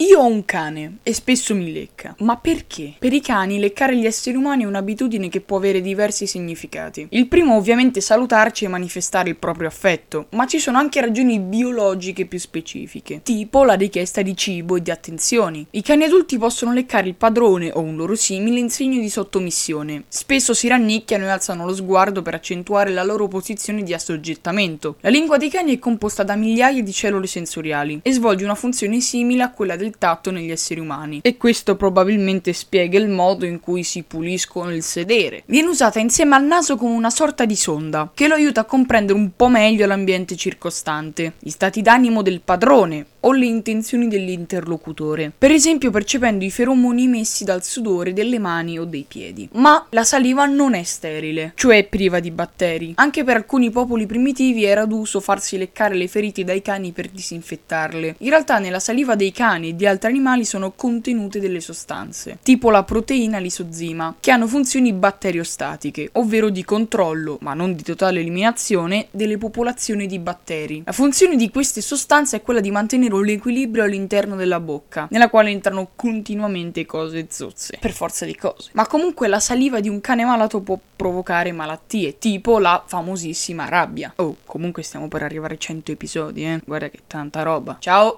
Io ho un cane e spesso mi lecca. Ma perché? Per i cani leccare gli esseri umani è un'abitudine che può avere diversi significati. Il primo ovviamente salutarci e manifestare il proprio affetto, ma ci sono anche ragioni biologiche più specifiche, tipo la richiesta di cibo e di attenzioni. I cani adulti possono leccare il padrone o un loro simile in segno di sottomissione. Spesso si rannicchiano e alzano lo sguardo per accentuare la loro posizione di assoggettamento. La lingua dei cani è composta da migliaia di cellule sensoriali e svolge una funzione simile a quella del del tatto negli esseri umani e questo probabilmente spiega il modo in cui si puliscono il sedere. Viene usata insieme al naso come una sorta di sonda che lo aiuta a comprendere un po' meglio l'ambiente circostante, gli stati d'animo del padrone o le intenzioni dell'interlocutore, per esempio percependo i feromoni emessi dal sudore delle mani o dei piedi. Ma la saliva non è sterile, cioè priva di batteri. Anche per alcuni popoli primitivi era d'uso farsi leccare le ferite dai cani per disinfettarle. In realtà nella saliva dei cani di altri animali sono contenute delle sostanze, tipo la proteina lisozima, che hanno funzioni batteriostatiche, ovvero di controllo, ma non di totale eliminazione, delle popolazioni di batteri. La funzione di queste sostanze è quella di mantenere un equilibrio all'interno della bocca, nella quale entrano continuamente cose zozze, per forza di cose. Ma comunque la saliva di un cane malato può provocare malattie, tipo la famosissima rabbia. Oh, comunque stiamo per arrivare a 100 episodi, eh. Guarda che tanta roba. Ciao!